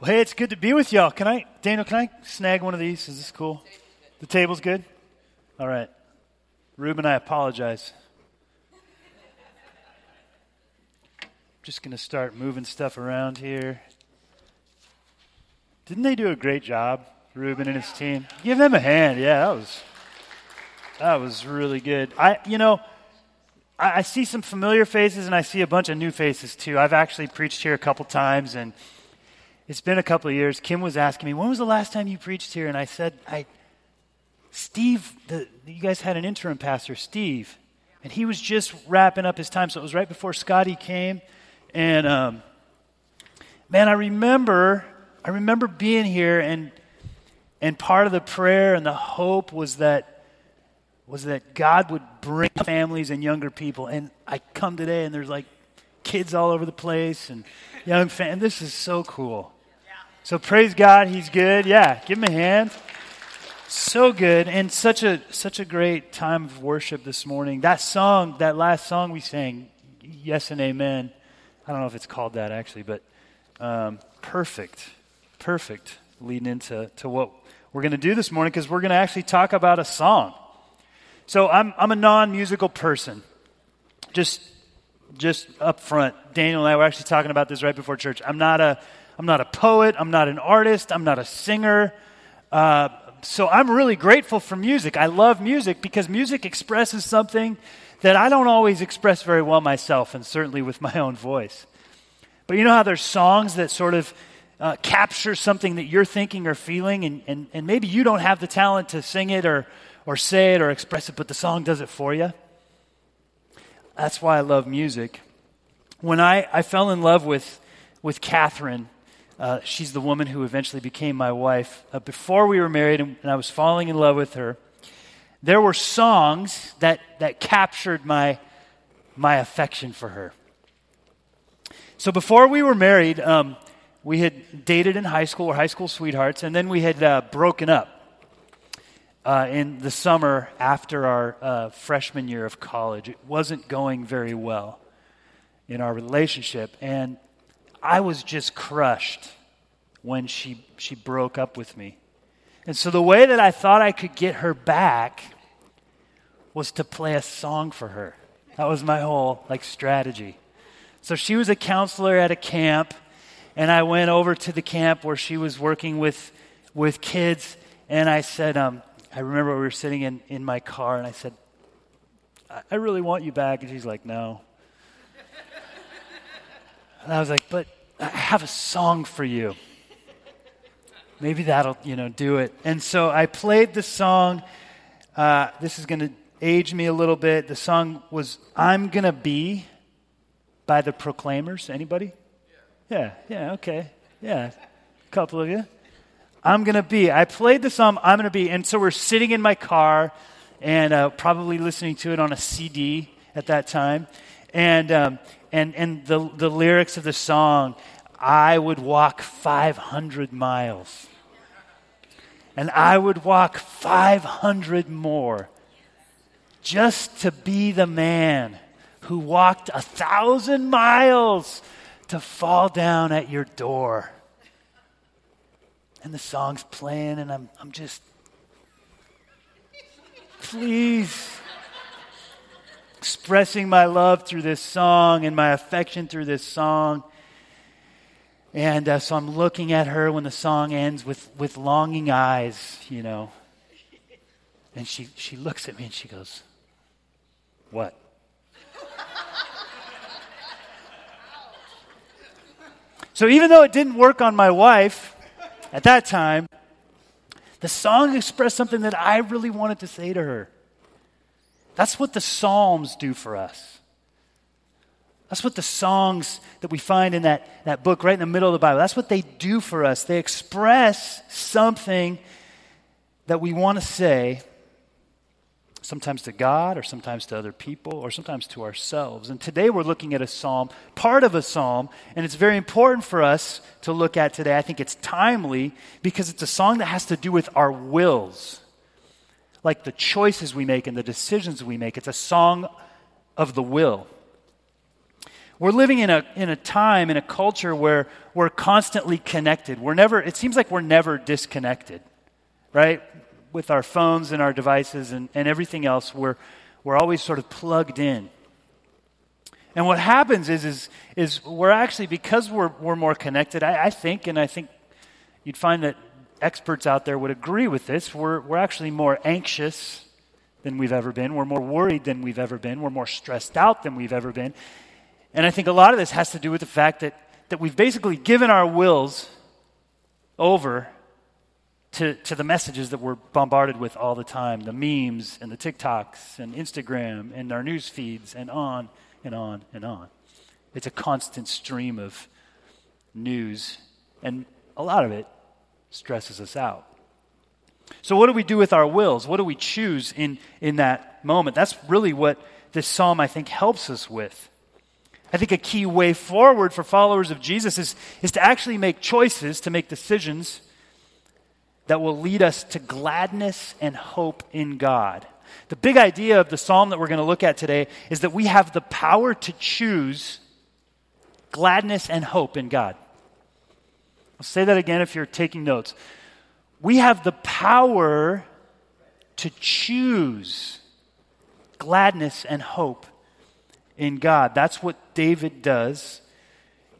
Well, hey, it's good to be with y'all. Can I, Daniel, can I snag one of these? Is this cool? The table's good? All right. Ruben, I apologize. Just going to start moving stuff around here. Didn't they do a great job, Ruben and his team? Give them a hand. Yeah, that was that was really good. I, you know, I, I see some familiar faces and I see a bunch of new faces too. I've actually preached here a couple times and it's been a couple of years. Kim was asking me, when was the last time you preached here? And I said, I, Steve, the, you guys had an interim pastor, Steve, and he was just wrapping up his time. So it was right before Scotty came. And um, man, I remember, I remember being here, and and part of the prayer and the hope was that was that God would bring families and younger people. And I come today, and there's like kids all over the place and young fans. This is so cool. So praise God, He's good. Yeah, give Him a hand. So good, and such a such a great time of worship this morning. That song, that last song we sang, "Yes and Amen." I don't know if it's called that actually, but um, perfect, perfect, leading into to what we're going to do this morning because we're going to actually talk about a song. So I'm I'm a non-musical person. Just just up front, Daniel and I were actually talking about this right before church. I'm not a I'm not a poet. I'm not an artist. I'm not a singer. Uh, so I'm really grateful for music. I love music because music expresses something that I don't always express very well myself, and certainly with my own voice. But you know how there's songs that sort of uh, capture something that you're thinking or feeling, and, and, and maybe you don't have the talent to sing it or, or say it or express it, but the song does it for you? That's why I love music. When I, I fell in love with, with Catherine, uh, she's the woman who eventually became my wife. Uh, before we were married and, and I was falling in love with her, there were songs that, that captured my, my affection for her. So before we were married, um, we had dated in high school, or high school sweethearts, and then we had uh, broken up uh, in the summer after our uh, freshman year of college. It wasn't going very well in our relationship, and I was just crushed when she, she broke up with me. And so the way that I thought I could get her back was to play a song for her. That was my whole like strategy. So she was a counselor at a camp, and I went over to the camp where she was working with with kids, and I said, um, I remember we were sitting in, in my car, and I said, I, I really want you back. And she's like, No. And I was like, But I have a song for you. Maybe that'll, you know, do it. And so I played the song. Uh, this is going to age me a little bit. The song was I'm Gonna Be by the Proclaimers. Anybody? Yeah, yeah, okay. Yeah, a couple of you. I'm Gonna Be. I played the song I'm Gonna Be. And so we're sitting in my car and uh, probably listening to it on a CD at that time. And, um, and, and the, the lyrics of the song I would walk 500 miles. And I would walk 500 more just to be the man who walked a thousand miles to fall down at your door. And the song's playing, and I'm, I'm just, please, expressing my love through this song and my affection through this song. And uh, so I'm looking at her when the song ends with, with longing eyes, you know. And she, she looks at me and she goes, What? so even though it didn't work on my wife at that time, the song expressed something that I really wanted to say to her. That's what the Psalms do for us. That's what the songs that we find in that, that book right in the middle of the Bible, that's what they do for us. They express something that we want to say, sometimes to God, or sometimes to other people, or sometimes to ourselves. And today we're looking at a psalm, part of a psalm, and it's very important for us to look at today. I think it's timely because it's a song that has to do with our wills, like the choices we make and the decisions we make. It's a song of the will. We're living in a, in a time, in a culture where we're constantly connected. We're never, it seems like we're never disconnected, right? With our phones and our devices and, and everything else, we're, we're always sort of plugged in. And what happens is, is, is we're actually, because we're, we're more connected, I, I think, and I think you'd find that experts out there would agree with this, we're, we're actually more anxious than we've ever been. We're more worried than we've ever been. We're more stressed out than we've ever been. And I think a lot of this has to do with the fact that, that we've basically given our wills over to, to the messages that we're bombarded with all the time the memes and the TikToks and Instagram and our news feeds and on and on and on. It's a constant stream of news, and a lot of it stresses us out. So, what do we do with our wills? What do we choose in, in that moment? That's really what this psalm, I think, helps us with. I think a key way forward for followers of Jesus is, is to actually make choices, to make decisions that will lead us to gladness and hope in God. The big idea of the psalm that we're going to look at today is that we have the power to choose gladness and hope in God. I'll say that again if you're taking notes. We have the power to choose gladness and hope in God. That's what David does,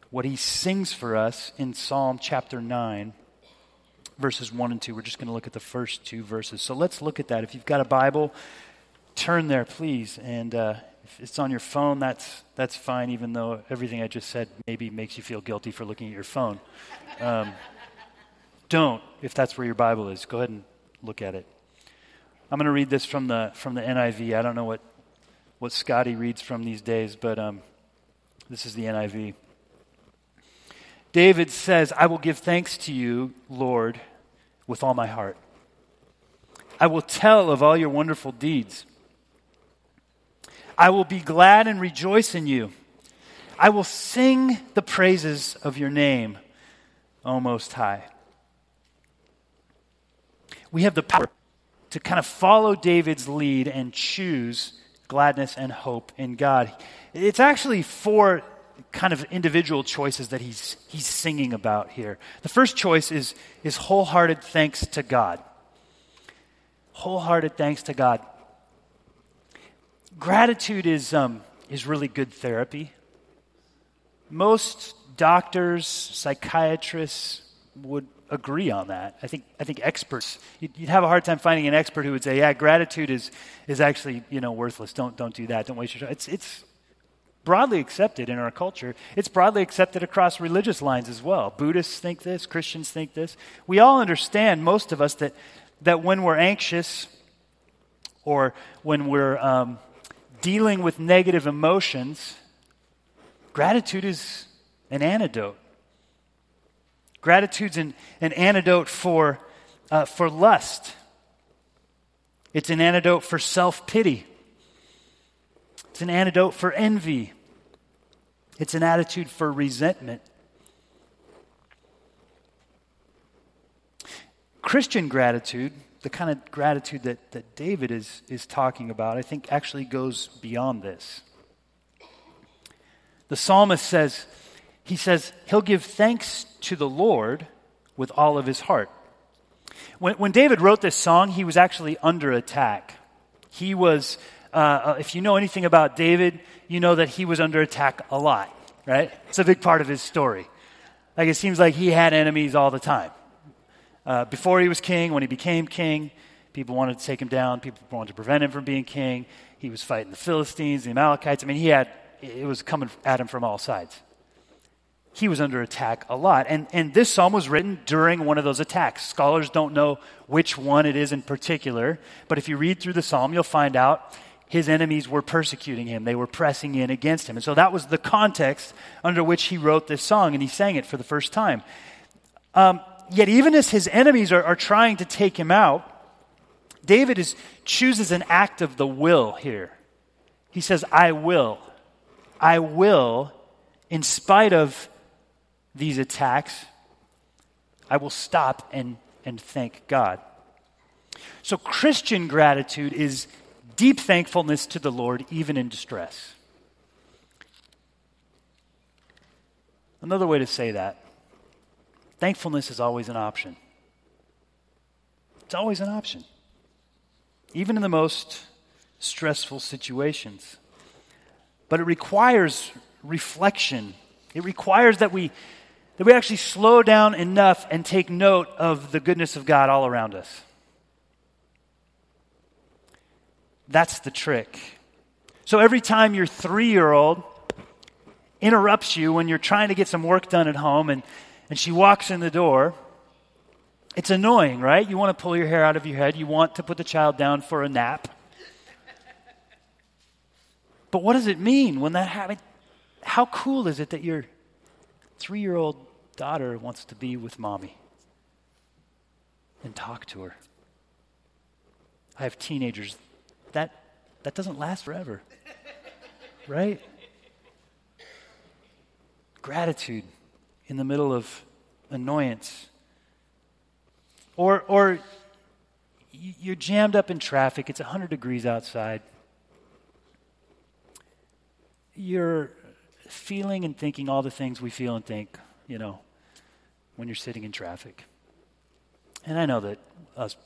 what he sings for us in Psalm chapter 9, verses 1 and 2. We're just going to look at the first two verses. So let's look at that. If you've got a Bible, turn there, please. And uh, if it's on your phone, that's, that's fine, even though everything I just said maybe makes you feel guilty for looking at your phone. Um, don't, if that's where your Bible is. Go ahead and look at it. I'm going to read this from the, from the NIV. I don't know what what Scotty reads from these days, but um, this is the NIV. David says, I will give thanks to you, Lord, with all my heart. I will tell of all your wonderful deeds. I will be glad and rejoice in you. I will sing the praises of your name, O Most High. We have the power to kind of follow David's lead and choose gladness and hope in God. It's actually four kind of individual choices that he's, he's singing about here. The first choice is, is wholehearted thanks to God. Wholehearted thanks to God. Gratitude is, um, is really good therapy. Most doctors, psychiatrists would agree on that. I think, I think experts, you'd, you'd, have a hard time finding an expert who would say, yeah, gratitude is, is actually, you know, worthless. Don't, don't do that. Don't waste your time. It's, it's broadly accepted in our culture. It's broadly accepted across religious lines as well. Buddhists think this, Christians think this. We all understand, most of us, that, that when we're anxious or when we're um, dealing with negative emotions, gratitude is an antidote. Gratitude's an, an antidote for, uh, for lust. It's an antidote for self pity. It's an antidote for envy. It's an attitude for resentment. Christian gratitude, the kind of gratitude that, that David is, is talking about, I think actually goes beyond this. The psalmist says, he says he'll give thanks to the Lord with all of his heart. When, when David wrote this song, he was actually under attack. He was, uh, if you know anything about David, you know that he was under attack a lot, right? It's a big part of his story. Like it seems like he had enemies all the time. Uh, before he was king, when he became king, people wanted to take him down. People wanted to prevent him from being king. He was fighting the Philistines, the Amalekites. I mean, he had, it was coming at him from all sides he was under attack a lot. And, and this psalm was written during one of those attacks. Scholars don't know which one it is in particular, but if you read through the psalm, you'll find out his enemies were persecuting him. They were pressing in against him. And so that was the context under which he wrote this song, and he sang it for the first time. Um, yet, even as his enemies are, are trying to take him out, David is, chooses an act of the will here. He says, I will. I will, in spite of these attacks, I will stop and, and thank God. So, Christian gratitude is deep thankfulness to the Lord, even in distress. Another way to say that thankfulness is always an option. It's always an option, even in the most stressful situations. But it requires reflection, it requires that we. That we actually slow down enough and take note of the goodness of God all around us. That's the trick. So every time your three year old interrupts you when you're trying to get some work done at home and, and she walks in the door, it's annoying, right? You want to pull your hair out of your head. You want to put the child down for a nap. But what does it mean when that happens? How cool is it that your three year old daughter wants to be with mommy and talk to her? I have teenagers that, that doesn't last forever, right? Gratitude in the middle of annoyance. Or, or you're jammed up in traffic, it's 100 degrees outside. You're feeling and thinking all the things we feel and think, you know, when you're sitting in traffic. And I know that us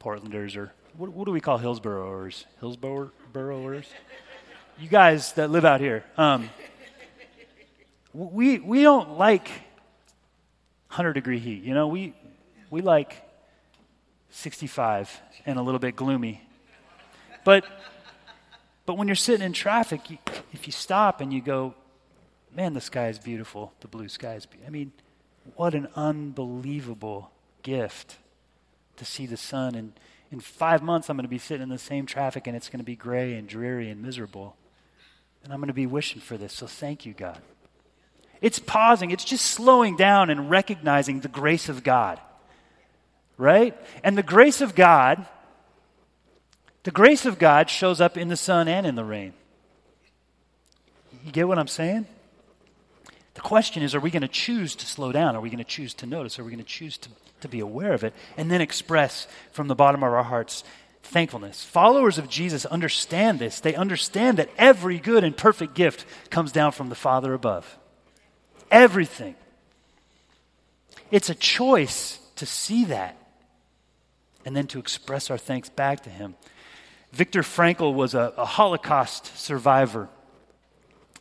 Portlanders are what, what do we call Hillsboroers? Hillsboroers? you guys that live out here, um, we, we don't like 100 degree heat. You know, we, we like 65 and a little bit gloomy. But, but when you're sitting in traffic, you, if you stop and you go, man, the sky is beautiful, the blue sky is beautiful. I mean, what an unbelievable gift to see the sun and in five months, I'm going to be sitting in the same traffic and it's going to be gray and dreary and miserable. And I'm going to be wishing for this. So thank you, God. It's pausing, it's just slowing down and recognizing the grace of God. Right? And the grace of God, the grace of God shows up in the sun and in the rain. You get what I'm saying? The question is are we going to choose to slow down? Are we going to choose to notice? Are we going to choose to to be aware of it, and then express from the bottom of our hearts thankfulness. Followers of Jesus understand this. They understand that every good and perfect gift comes down from the Father above. Everything. It's a choice to see that and then to express our thanks back to Him. Viktor Frankl was a, a Holocaust survivor,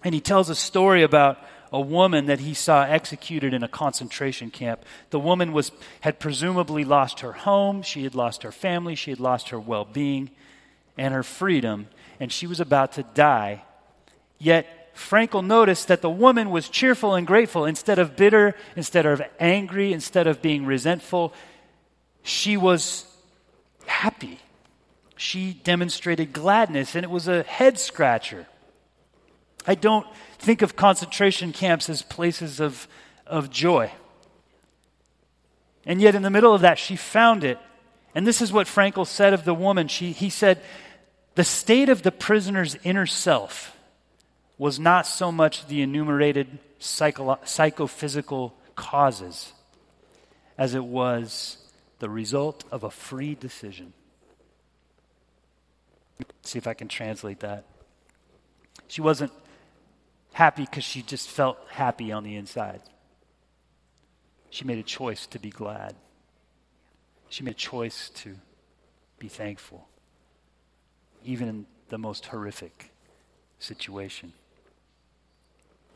and he tells a story about a woman that he saw executed in a concentration camp. The woman was, had presumably lost her home, she had lost her family, she had lost her well being and her freedom, and she was about to die. Yet Frankl noticed that the woman was cheerful and grateful. Instead of bitter, instead of angry, instead of being resentful, she was happy. She demonstrated gladness, and it was a head scratcher. I don't think of concentration camps as places of, of joy. And yet, in the middle of that, she found it. And this is what Frankl said of the woman. She, he said, The state of the prisoner's inner self was not so much the enumerated psycho- psychophysical causes as it was the result of a free decision. Let's see if I can translate that. She wasn't happy because she just felt happy on the inside. She made a choice to be glad. She made a choice to be thankful, even in the most horrific situation.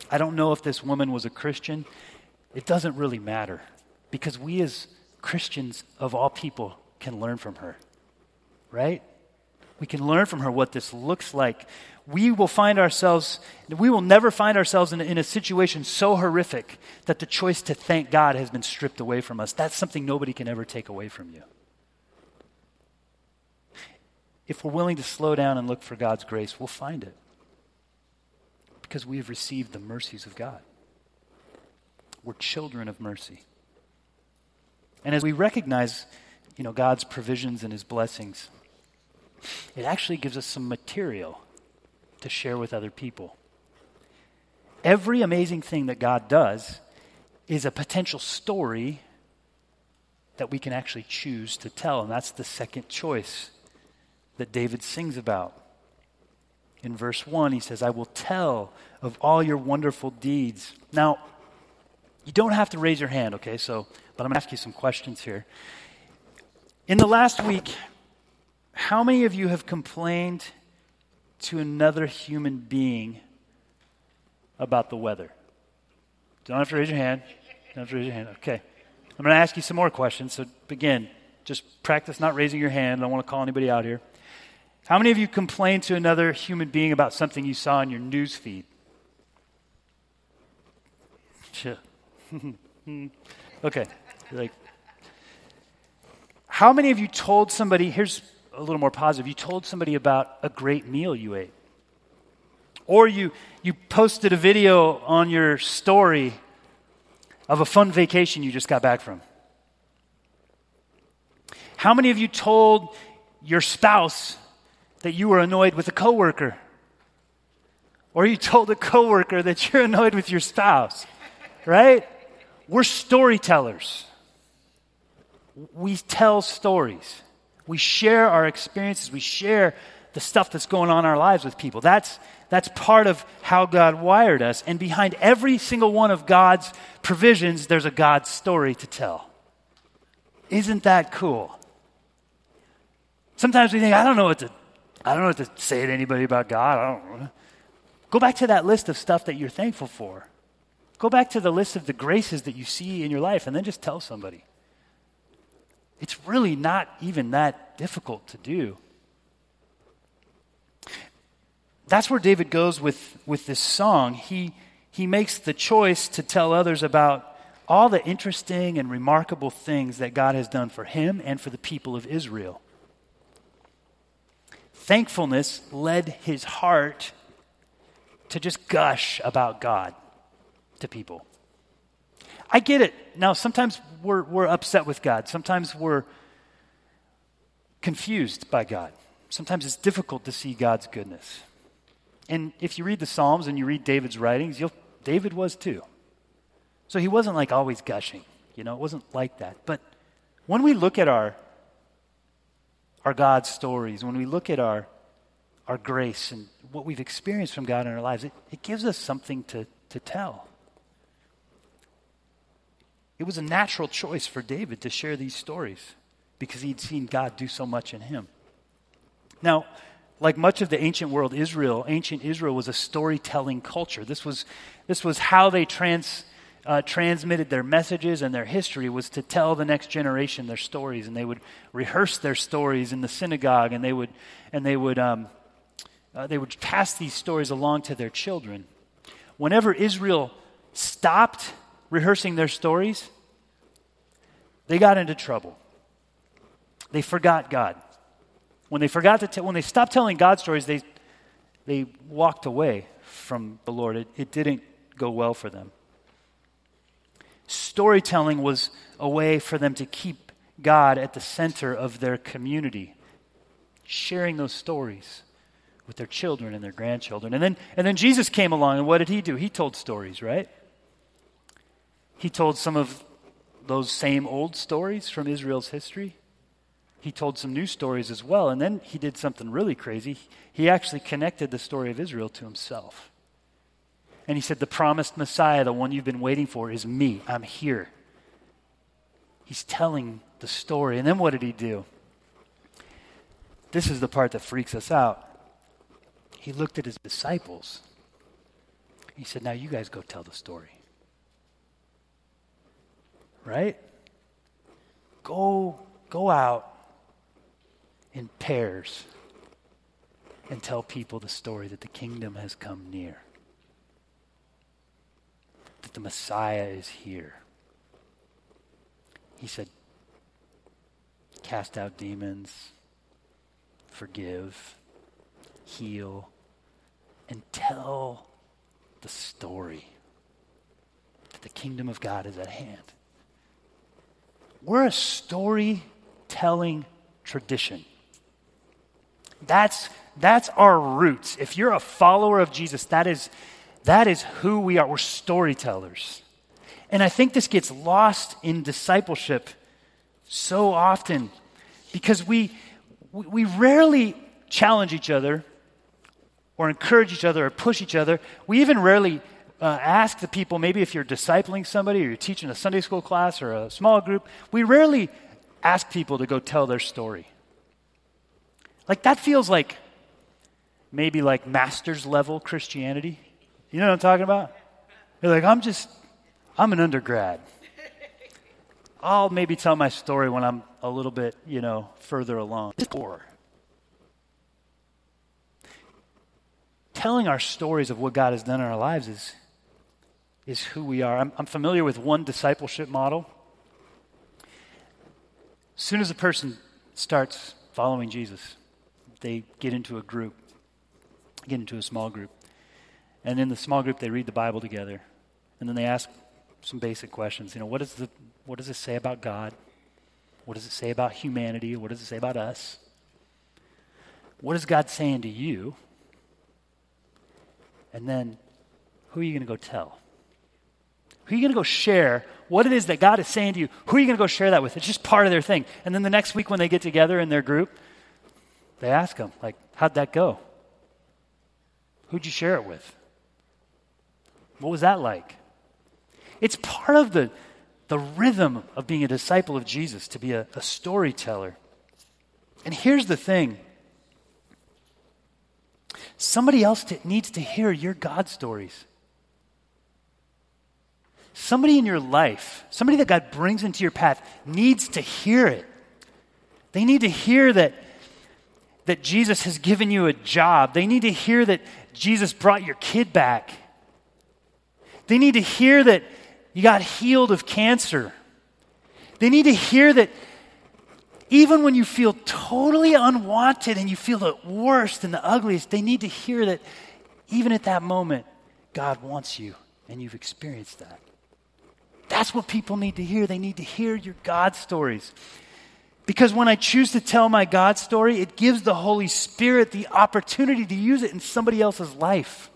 I don't know if this woman was a Christian. It doesn't really matter because we, as Christians of all people, can learn from her, right? We can learn from her what this looks like we will find ourselves, we will never find ourselves in a, in a situation so horrific that the choice to thank God has been stripped away from us. That's something nobody can ever take away from you. If we're willing to slow down and look for God's grace, we'll find it because we have received the mercies of God. We're children of mercy. And as we recognize, you know, God's provisions and his blessings, it actually gives us some material to share with other people. Every amazing thing that God does is a potential story that we can actually choose to tell. And that's the second choice that David sings about. In verse 1, he says, I will tell of all your wonderful deeds. Now, You don't have to raise your hand, okay? So, but I'm going to ask you some questions here. In the last week, how many of you have complained to another human being about the weather? Don't have to raise your hand. Don't have to raise your hand. Okay. I'm going to ask you some more questions. So begin. Just practice not raising your hand. I don't want to call anybody out here. How many of you complained to another human being about something you saw in your news feed? okay. Like, how many of you told somebody, here's a little more positive, you told somebody about a great meal you ate? Or you, you posted a video on your story of a fun vacation you just got back from? How many of you told your spouse that you were annoyed with a coworker? Or you told a coworker that you're annoyed with your spouse, right? We're storytellers. We tell stories. We share our experiences. We share the stuff that's going on in our lives with people. That's, that's part of how God wired us. And behind every single one of God's provisions, there's a God story to tell. Isn't that cool? Sometimes we think, I don't know what to, I don't know what to say to anybody about God. I don't know. Go back to that list of stuff that you're thankful for. Go back to the list of the graces that you see in your life and then just tell somebody. It's really not even that difficult to do. That's where David goes with, with this song. He, he makes the choice to tell others about all the interesting and remarkable things that God has done for him and for the people of Israel. Thankfulness led his heart to just gush about God to people. I get it. Now, sometimes we're, we're upset with God. Sometimes we're confused by God. Sometimes it's difficult to see God's goodness. And if you read the Psalms and you read David's writings, you'll, David was too. So he wasn't like always gushing, you know, it wasn't like that. But when we look at our our God stories, when we look at our, our grace and what we've experienced from God in our lives, it, it gives us something to, to tell. It was a natural choice for David to share these stories because he'd seen God do so much in him. Now, like much of the ancient world, Israel, ancient Israel was a storytelling culture. This was, this was how they trans, uh, transmitted their messages and their history was to tell the next generation their stories, and they would rehearse their stories in the synagogue, and they would and they would um, uh, they would pass these stories along to their children. Whenever Israel stopped rehearsing their stories, they got into trouble. They forgot God. When they forgot to t- when they stopped telling God stories, they they walked away from the Lord. It, it didn't go well for them storytelling was a way for them to keep God at the center of their community, sharing those stories with their children and their grandchildren. And then, and then Jesus came along, and what did he do? He told stories, right? He told some of those same old stories from Israel's history. He told some new stories as well. And then he did something really crazy. He actually connected the story of Israel to himself. And he said, The promised Messiah, the one you've been waiting for, is me. I'm here. He's telling the story. And then what did he do? This is the part that freaks us out. He looked at his disciples. He said, Now you guys go tell the story. Right? Go, go out in pairs and tell people the story that the kingdom has come near that the Messiah is here. He said, Cast out demons, forgive, heal, and tell the story that the kingdom of God is at hand. We're a storytelling tradition. That's, that's our roots. If you're a follower of Jesus, that is, that is who we are. We're storytellers. And I think this gets lost in discipleship so often because we, we rarely challenge each other or encourage each other or push each other. We even rarely uh, ask the people, maybe if you're discipling somebody or you're teaching a Sunday school class or a small group, we rarely ask people to go tell their story. Like, that feels like maybe like master's level Christianity. You know what I'm talking about? You're like, I'm just, I'm an undergrad. I'll maybe tell my story when I'm a little bit, you know, further along. Or telling our stories of what God has done in our lives is, is who we are. I'm, I'm familiar with one discipleship model. As soon as a person starts following Jesus, they get into a group, get into a small group. And in the small group, they read the Bible together. And then they ask some basic questions. You know, what, is the, what does it say about God? What does it say about humanity? What does it say about us? What is God saying to you? And then, who are you going to go tell? Who are you going to go share what it is that God is saying to you? Who are you going to go share that with? It's just part of their thing. And then the next week when they get together in their group, they ask them, like, how'd that go? Who'd you share it with? What was that like? It's part of the, the rhythm of being a disciple of Jesus, to be a, a storyteller. And here's the thing somebody else t- needs to hear your God stories. Somebody in your life, somebody that God brings into your path, needs to hear it. They need to hear that, that Jesus has given you a job. They need to hear that Jesus brought your kid back. They need to hear that you got healed of cancer. They need to hear that even when you feel totally unwanted and you feel the worst and the ugliest, they need to hear that even at that moment, God wants you and you've experienced that. That's what people need to hear. They need to hear your God stories. Because when I choose to tell my God story, it gives the Holy Spirit the opportunity to use it in somebody else's life.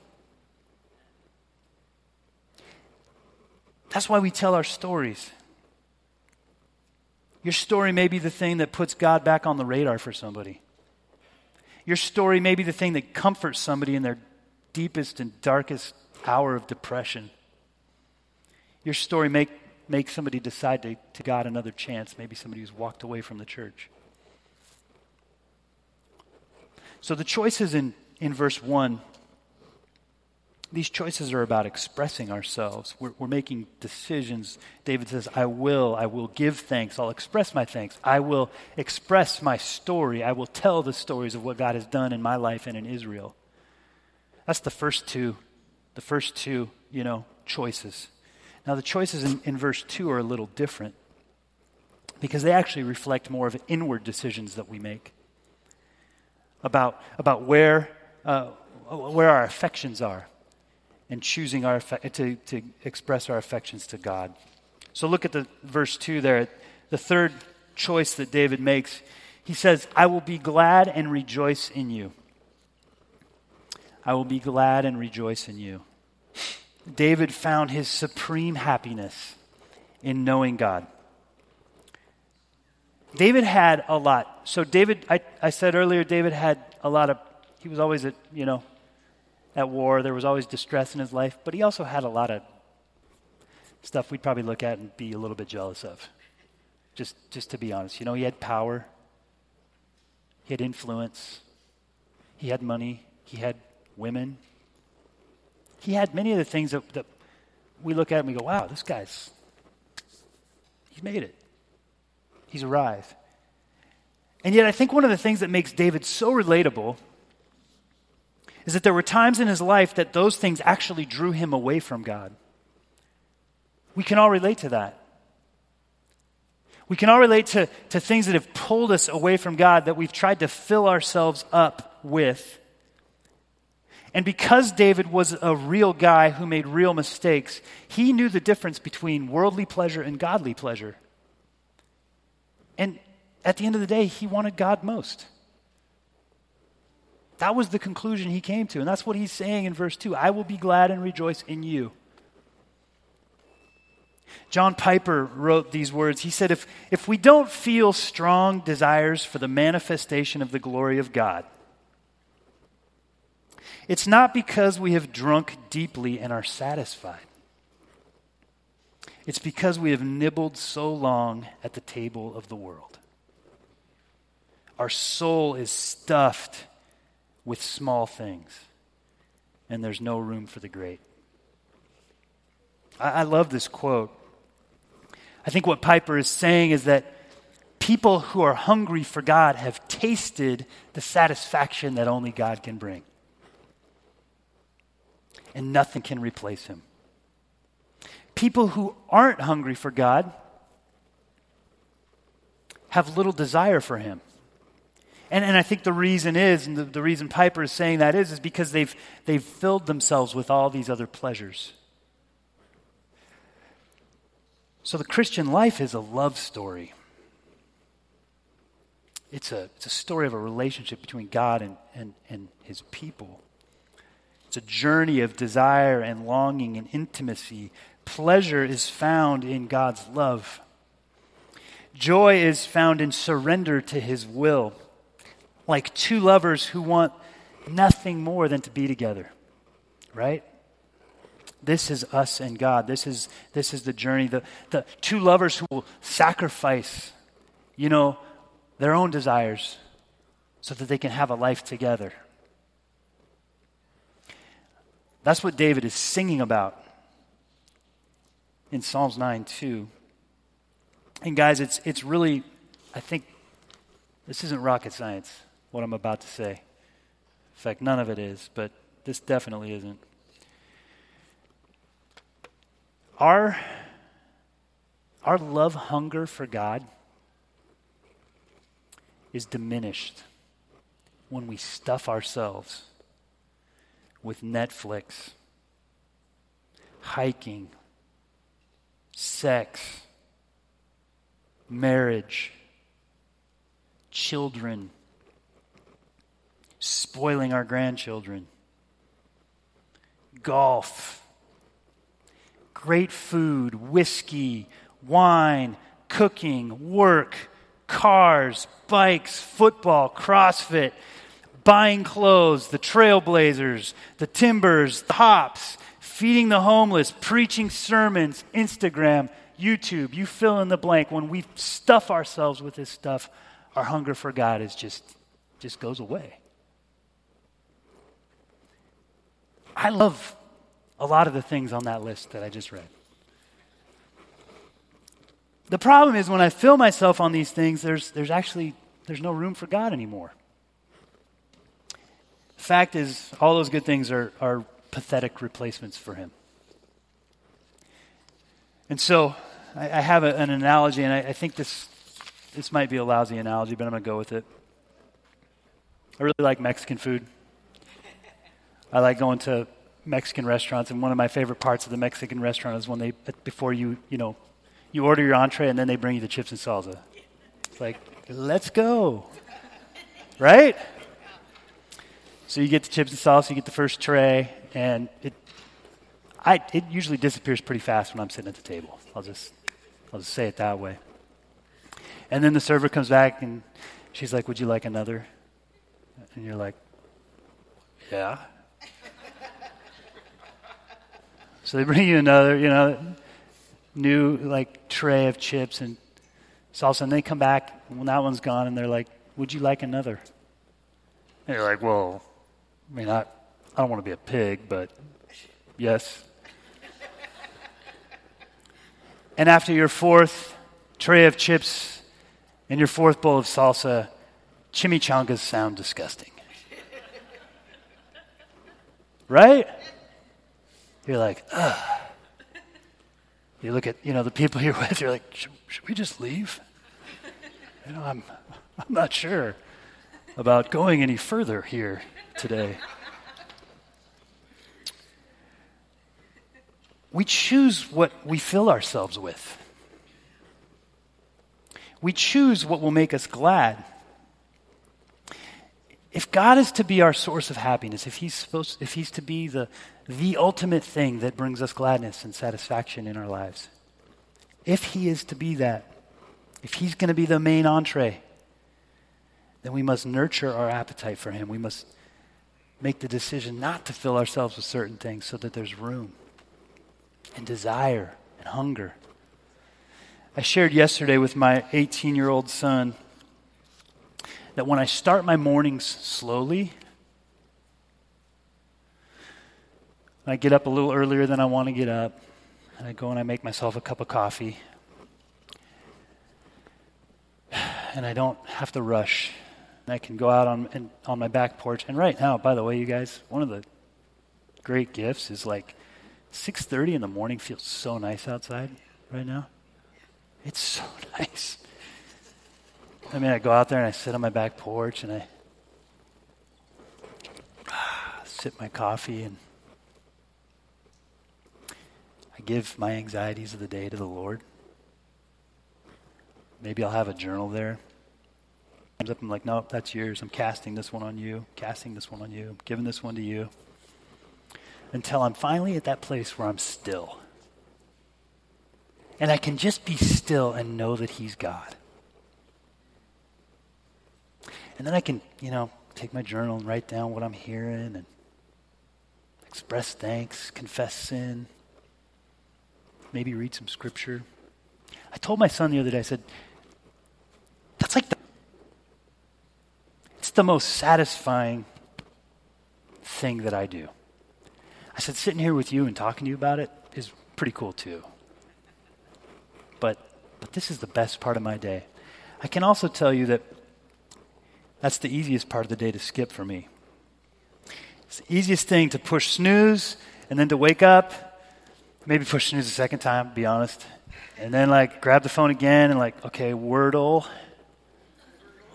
That's why we tell our stories. Your story may be the thing that puts God back on the radar for somebody. Your story may be the thing that comforts somebody in their deepest and darkest hour of depression. Your story may make somebody decide to, to God another chance, maybe somebody who's walked away from the church. So the choices in, in verse 1 these choices are about expressing ourselves. We're, we're, making decisions. David says, I will, I will give thanks. I'll express my thanks. I will express my story. I will tell the stories of what God has done in my life and in Israel. That's the first two, the first two, you know, choices. Now, the choices in, in verse 2 are a little different because they actually reflect more of inward decisions that we make about, about where, uh, where our affections are and choosing our to, to express our affections to God. So look at the verse 2 there. The third choice that David makes. He says, I will be glad and rejoice in you. I will be glad and rejoice in you. David found his supreme happiness in knowing God. David had a lot. So, David, I, I said earlier, David had a lot of, he was always at, you know, at war. There was always distress in his life, but he also had a lot of stuff we'd probably look at and be a little bit jealous of. Just, just to be honest. You know, he had power, he had influence, he had money, he had women. He had many of the things that, that we look at and we go, wow, this guy's, he's made it. He's arrived. And yet, I think one of the things that makes David so relatable is that there were times in his life that those things actually drew him away from God. We can all relate to that. We can all relate to, to things that have pulled us away from God that we've tried to fill ourselves up with. And because David was a real guy who made real mistakes, he knew the difference between worldly pleasure and godly pleasure. And at the end of the day, he wanted God most. That was the conclusion he came to. And that's what he's saying in verse 2 I will be glad and rejoice in you. John Piper wrote these words. He said, if, if we don't feel strong desires for the manifestation of the glory of God, It's not because we have drunk deeply and are satisfied. It's because we have nibbled so long at the table of the world. Our soul is stuffed with small things, and there's no room for the great. I, I love this quote. I think what Piper is saying is that people who are hungry for God have tasted the satisfaction that only God can bring. And nothing can replace him. People who aren't hungry for God have little desire for him. And, and I think the reason is, and the, the reason Piper is saying that is, is because they've, they've filled themselves with all these other pleasures. So the Christian life is a love story. It's a, it's a story of a relationship between God and, and, and his people. It's a journey of desire and longing and intimacy. Pleasure is found in God's love. Joy is found in surrender to his will, like two lovers who want nothing more than to be together, right? This is us and God. This is, this is the journey. The, the two lovers who will sacrifice, you know, their own desires so that they can have a life together. That's what David is singing about in Psalms 9 2. And guys, it's, it's really, I think, this isn't rocket science, what I'm about to say. In fact, none of it is, but this definitely isn't. Our, our love hunger for God is diminished when we stuff ourselves with Netflix, hiking, sex, marriage, children, spoiling our grandchildren, golf great food, whiskey, wine, cooking, work, cars, bikes, football, CrossFit, buying clothes, the trailblazers, the timbers, the hops, feeding the homeless, preaching sermons, Instagram, YouTube, you fill in the blank. When we stuff ourselves with this stuff, our hunger for God is just just goes away. I love a lot of the things on that list that I just read. The problem is when I fill myself on these things, there's, there's actually there's no room for God anymore. Fact is, all those good things are, are pathetic replacements for Him. And so I, I have a, an analogy, and I, I think this, this might be a lousy analogy, but I'm going to go with it. I really like Mexican food. I like going to Mexican restaurants, and one of my favorite parts of the Mexican restaurant is when they, before you, you know, you order your entree and then they bring you the chips and salsa. It's like, let's go. Right? So you get the chips and salsa, you get the first tray, and it, I, it usually disappears pretty fast when I'm sitting at the table. I'll just, I'll just say it that way. And then the server comes back and she's like, Would you like another? And you're like, Yeah. So they bring you another, you know, new like tray of chips and salsa, and they come back when that one's gone, and they're like, "Would you like another?" And you're like, "Well, I mean, I, I don't want to be a pig, but yes." and after your fourth tray of chips and your fourth bowl of salsa, chimichangas sound disgusting. right? You're like, ugh. You look at, you know, the people you're with, you're like, should, should we just leave? You know, I'm, I'm not sure about going any further here today. We choose what we fill ourselves with. We choose what will make us glad. If God is to be our source of happiness, if He's supposed, if He's to be the, the ultimate thing that brings us gladness and satisfaction in our lives. If He is to be that, if He's going to be the main entree, then we must nurture our appetite for Him. We must make the decision not to fill ourselves with certain things so that there's room and desire and hunger. I shared yesterday with my 18 year old son that when I start my mornings slowly, I get up a little earlier than I want to get up, and I go and I make myself a cup of coffee. And I don't have to rush. I can go out on, on my back porch. And right now, by the way, you guys, one of the great gifts is like 6.30 in the morning feels so nice outside right now. It's so nice. I mean, I go out there and I sit on my back porch and I ah, sip my coffee and I give my anxieties of the day to the Lord. Maybe I'll have a journal there. I'm like, nope, that's yours. I'm casting this one on you, casting this one on you, I'm giving this one to you. Until I'm finally at that place where I'm still. And I can just be still and know that He's God. And then I can, you know, take my journal and write down what I'm hearing and express thanks, confess sin, maybe read some scripture. I told my son the other day, I said, that's like the, it's the most satisfying thing that I do. I said, sitting here with you and talking to you about it is pretty cool too. But, but this is the best part of my day. I can also tell you that that's the easiest part of the day to skip for me. It's the easiest thing to push snooze and then to wake up maybe push snooze a second time, be honest. And then like grab the phone again and like, okay, Wordle.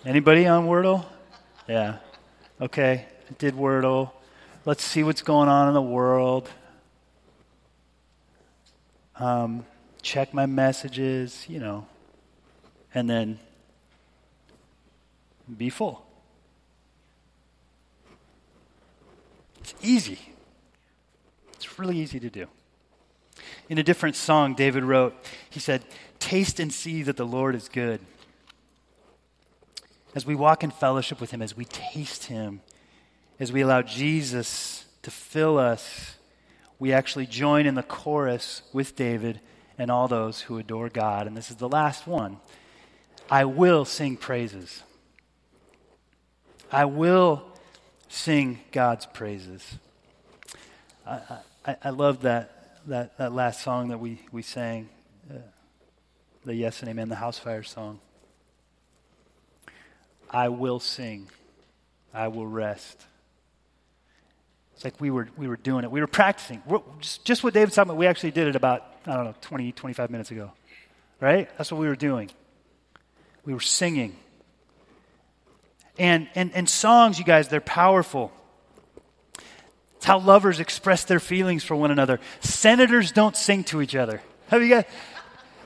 Anybody on Wordle? Yeah. Okay, I did Wordle. Let's see what's going on in the world. Um, check my messages, you know, and then be full. It's easy. It's really easy to do. In a different song, David wrote, he said, Taste and see that the Lord is good. As we walk in fellowship with Him, as we taste Him, as we allow Jesus to fill us, we actually join in the chorus with David and all those who adore God. And this is the last one I will sing praises. I will sing God's praises. I, I, I love that that, that last song that we, we sang, uh, the Yes and Amen, the House Fire song. I will sing. I will rest. It's like we were, we were doing it. We were practicing. We're, just, just what David's talking about, we actually did it about, I don't know, 20, 25 minutes ago. Right? That's what we were doing. We were singing. And, and, and songs, you guys, they're powerful. It's how lovers express their feelings for one another. Senators don't sing to each other. Have you guys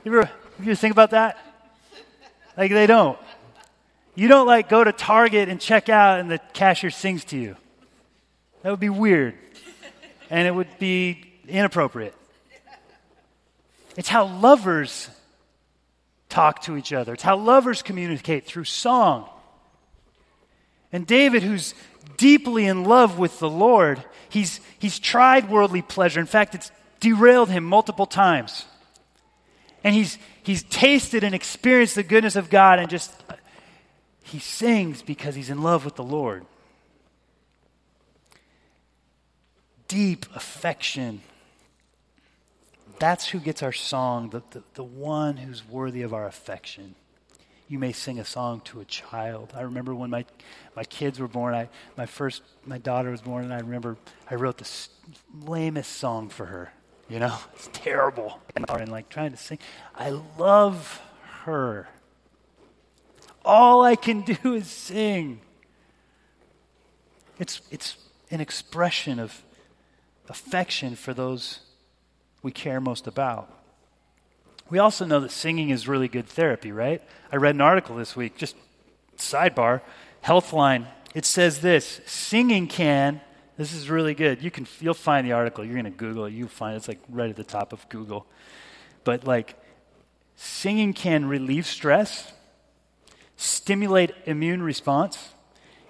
you ever, you ever think about that? Like they don't. You don't like go to Target and check out and the cashier sings to you. That would be weird. And it would be inappropriate. It's how lovers talk to each other. It's how lovers communicate through song. And David, who's deeply in love with the Lord, he's, he's tried worldly pleasure. In fact, it's derailed him multiple times. And he's, he's tasted and experienced the goodness of God and just, he sings because he's in love with the Lord. Deep affection. That's who gets our song, the, the, the one who's worthy of our affection you may sing a song to a child. I remember when my, my kids were born, I, my first, my daughter was born, and I remember I wrote the lamest song for her. You know, it's terrible. And like trying to sing. I love her. All I can do is sing. It's, it's an expression of affection for those we care most about. We also know that singing is really good therapy, right? I read an article this week, just sidebar, Healthline. It says this singing can, this is really good. You can, you'll find the article. You're going to Google it. You'll find it. It's like right at the top of Google. But like, singing can relieve stress, stimulate immune response,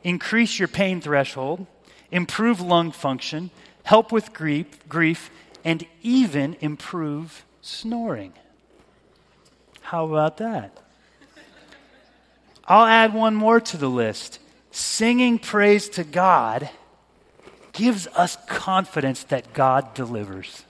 increase your pain threshold, improve lung function, help with grief, grief and even improve snoring. How about that? I'll add one more to the list. Singing praise to God gives us confidence that God delivers.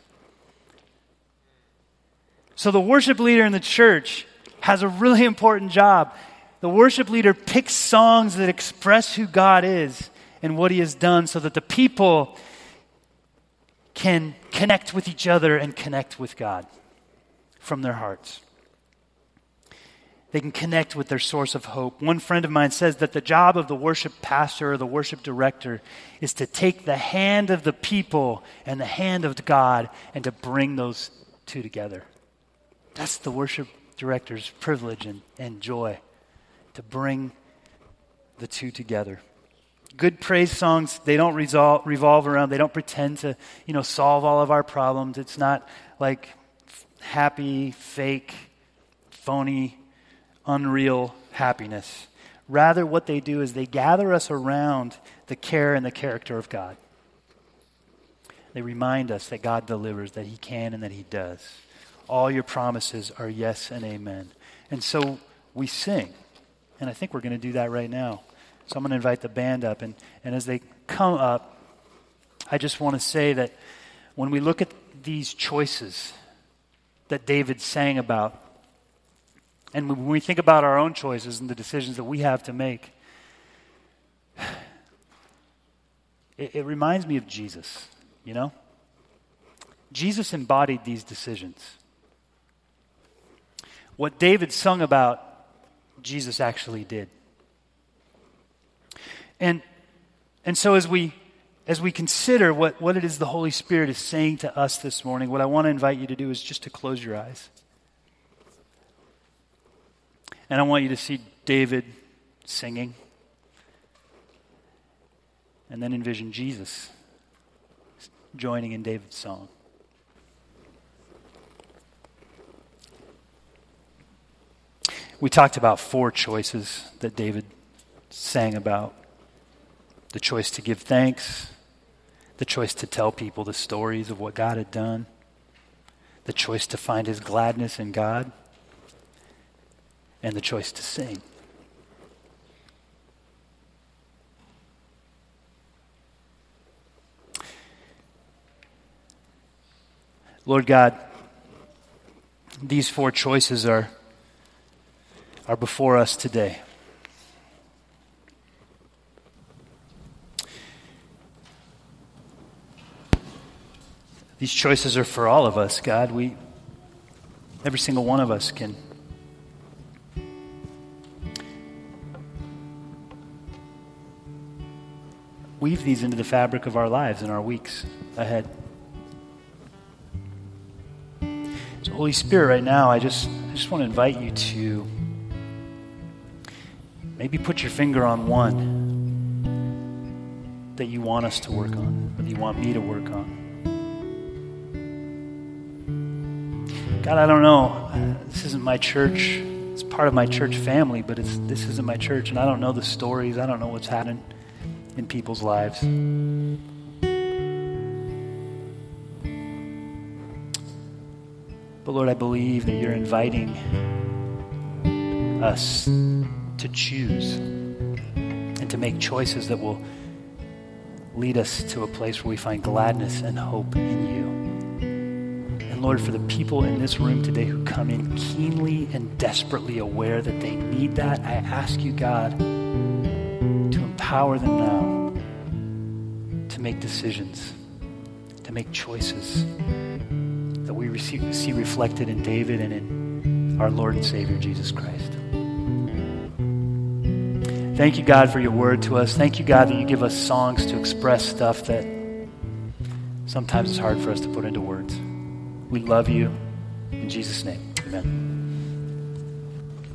So the worship leader in the church has a really important job. The worship leader picks songs that express who God is and what he has done so that the people can connect with each other and connect with God from their hearts. They can connect with their source of hope. One friend of mine says that the job of the worship pastor or the worship director is to take the hand of the people and the hand of God and to bring those two together. That's the worship director's privilege and, and joy to bring the two together. Good praise songs, they don't resolve, revolve around, they don't pretend to, you know, solve all of our problems. It's not like happy, fake, phony, unreal happiness. Rather, what they do is they gather us around the care and the character of God. They remind us that God delivers, that He can and that He does. All your promises are yes and amen. And so we sing. And I think we're going to do that right now. So I'm going to invite the band up. And, and as they come up, I just want to say that when we look at these choices that David sang about, and when we think about our own choices and the decisions that we have to make, it, it reminds me of Jesus, you know? Jesus embodied these decisions. What David sung about, Jesus actually did. And, and so as we, as we consider what, what it is the Holy Spirit is saying to us this morning, what I want to invite you to do is just to close your eyes. And I want you to see David singing. And then envision Jesus joining in David's song. We talked about four choices that David sang about the choice to give thanks, the choice to tell people the stories of what God had done, the choice to find his gladness in God, and the choice to sing. Lord God, these four choices are, are before us today. These choices are for all of us, God. We, every single one of us can weave these into the fabric of our lives and our weeks ahead. So, Holy Spirit, right now, I just, I just want to invite you to maybe put your finger on one that you want us to work on, or that you want me to work on. God, I don't know. Uh, this isn't my church. It's part of my church family, but it's, this isn't my church, and I don't know the stories. I don't know what's happening in people's lives. But Lord, I believe that you're inviting us to choose and to make choices that will lead us to a place where we find gladness and hope in you. And Lord, for the people in this room today who come in keenly and desperately aware that they need that, I ask you, God, to empower them now to make decisions, to make choices that we receive, see reflected in David and in our Lord and Savior, Jesus Christ. Thank you, God, for your word to us. Thank you, God, that you give us songs to express stuff that sometimes it's hard for us to put into words. We love you. In Jesus' name, amen.